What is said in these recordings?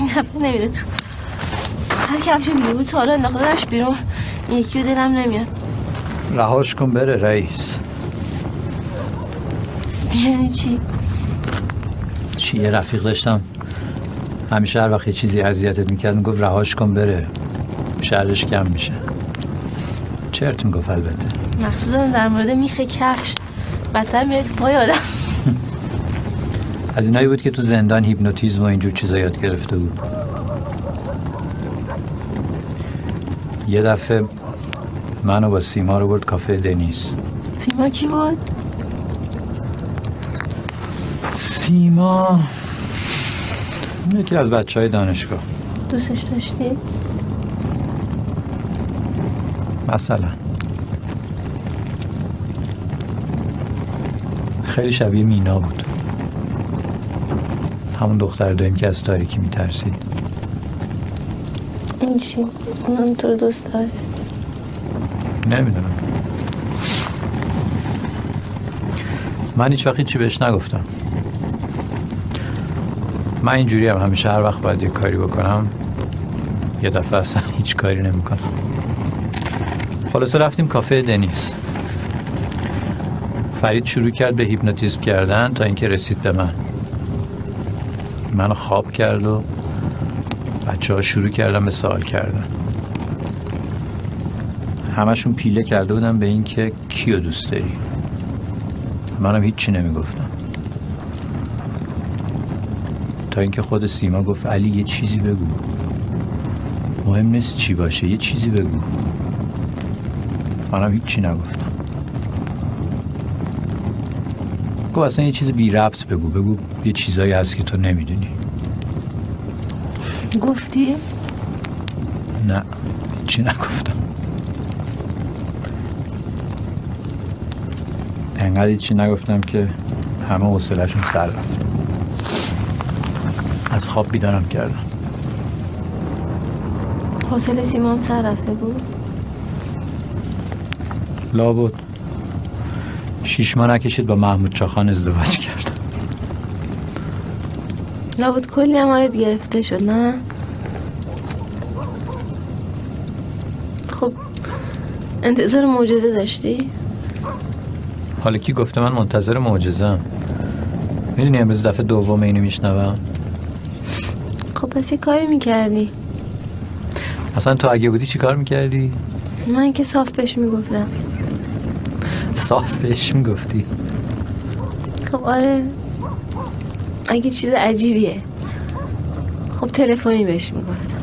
نه نمیره تو هر کفش دیگه بود تا حالا انداختنش بیرون. یکی دلم نمیاد. رهاش کن بره رئیس. یعنی چی؟ چی؟ یه رفیق داشتم. همیشه هر وقت یه چیزی اذیتت می‌کرد می‌گفت رهاش کن بره. شرش کم میشه. چرت می‌گفت البته. مخصوصا در مورد میخ کفش. بدتر میره تو پای آدم. از اینایی بود که تو زندان هیپنوتیزم و اینجور چیزا یاد گرفته بود. یه دفعه منو با سیما رو برد کافه دنیس. سیما کی بود؟ سیما؟ یکی از بچه های دانشگاه. دوستش داشتی؟ مثلا. خیلی شبیه مینا بود. همون دختر داریم که از تاریکی میترسید. این چی؟ اونم تو رو دوست داره. نمی‌دونم. من هیچ وقت چی بهش نگفتم. من اینجوری هم همیشه هر وقت باید یه کاری بکنم یه دفعه اصلا هیچ کاری نمی‌کنم. خلاصه رفتیم کافه دنیس. فرید شروع کرد به هیپنوتیزم کردن تا اینکه رسید به من. منو خواب کرد و بچه ها شروع کردن به سوال کردن. همشون پیله کرده بودن به اینکه کیو دوست داری؟ منم هیچی نمی‌گفتم. تا اینکه خود سیما گفت علی یه چیزی بگو. مهم نیست چی باشه یه چیزی بگو. منم هیچی نگفتم. گفت اصلا یه چیز بی ربط بگو بگو یه چیزایی هست که تو نمی‌دونی. گفتی؟ نه هیچی نگفتم. انقدر چی نگفتم که همه حوصله‌شون سر رفت. از خواب بیدارم کردم. حوصله سیما هم سر رفته بود؟ لابد شیش ماه نکشید با محمود چاخان ازدواج کرد. لابد کلی هم گرفته شد نه؟ خب انتظار معجزه داشتی؟ حالا کی گفته من منتظر معجزم می‌دونی امروز دفعه دوم اینو میشنوم؟ خب پس یه کاری می‌کردی؟ اصلا تو اگه بودی چی کار می‌کردی؟ من که صاف بهش می‌گفتم. صاف بهش می‌گفتی. خب آره. اگه چیز عجیبیه. خب تلفنی بهش می‌گفتم.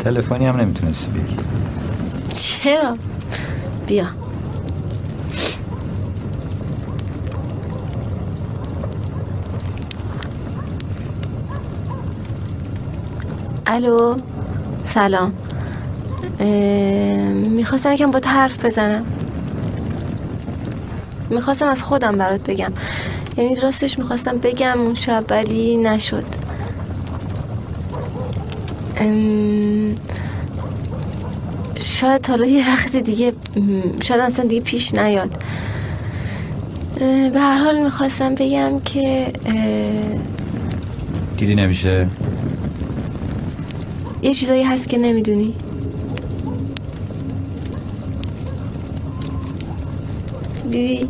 تلفنی هم نمی‌تونستی بگی. چرا؟ بیا. الو سلام. می‌خواستم یکم با حرف بزنم. می‌خواستم از خودم برات بگم. یعنی راستش می‌خواستم بگم اون شب ولی نشد. ام، شاید حالا یه وقت دیگه شاید اصلا دیگه پیش نیاد. به هر حال می‌خواستم بگم که اه، دیدی نمیشه؟ یه چیزایی هست که نمی‌دونی. دیدی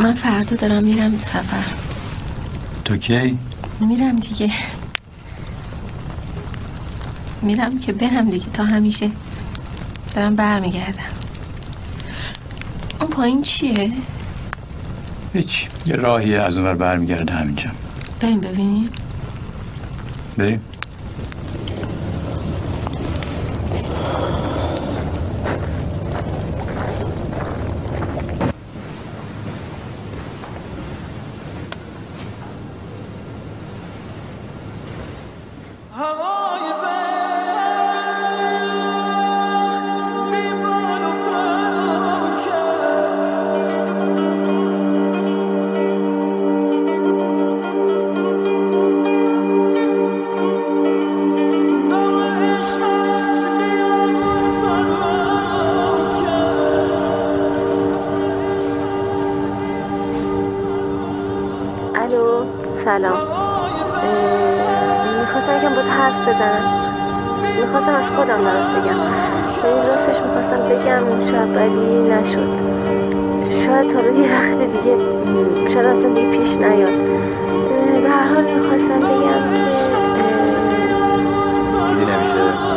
من فردا دارم میرم سفر. تو کی؟ میرم دیگه. میرم که برم دیگه تا همیشه. دارم برمیگردم. اون پایین چیه؟ هیچ. یه راهیه از اونور برمیگرده همینجا. بریم ببینیم. بریم سلام. می‌خواستم یکم با حرف بزنم. می‌خواستم از خودم برات بگم. این راستش می‌خواستم بگم شاید ولی نشد. شاید حالا یه وقت دیگه شاید اصلا دیگه پیش نیاد. به هر حال می‌خواستم بگم که دیدی نمیشه.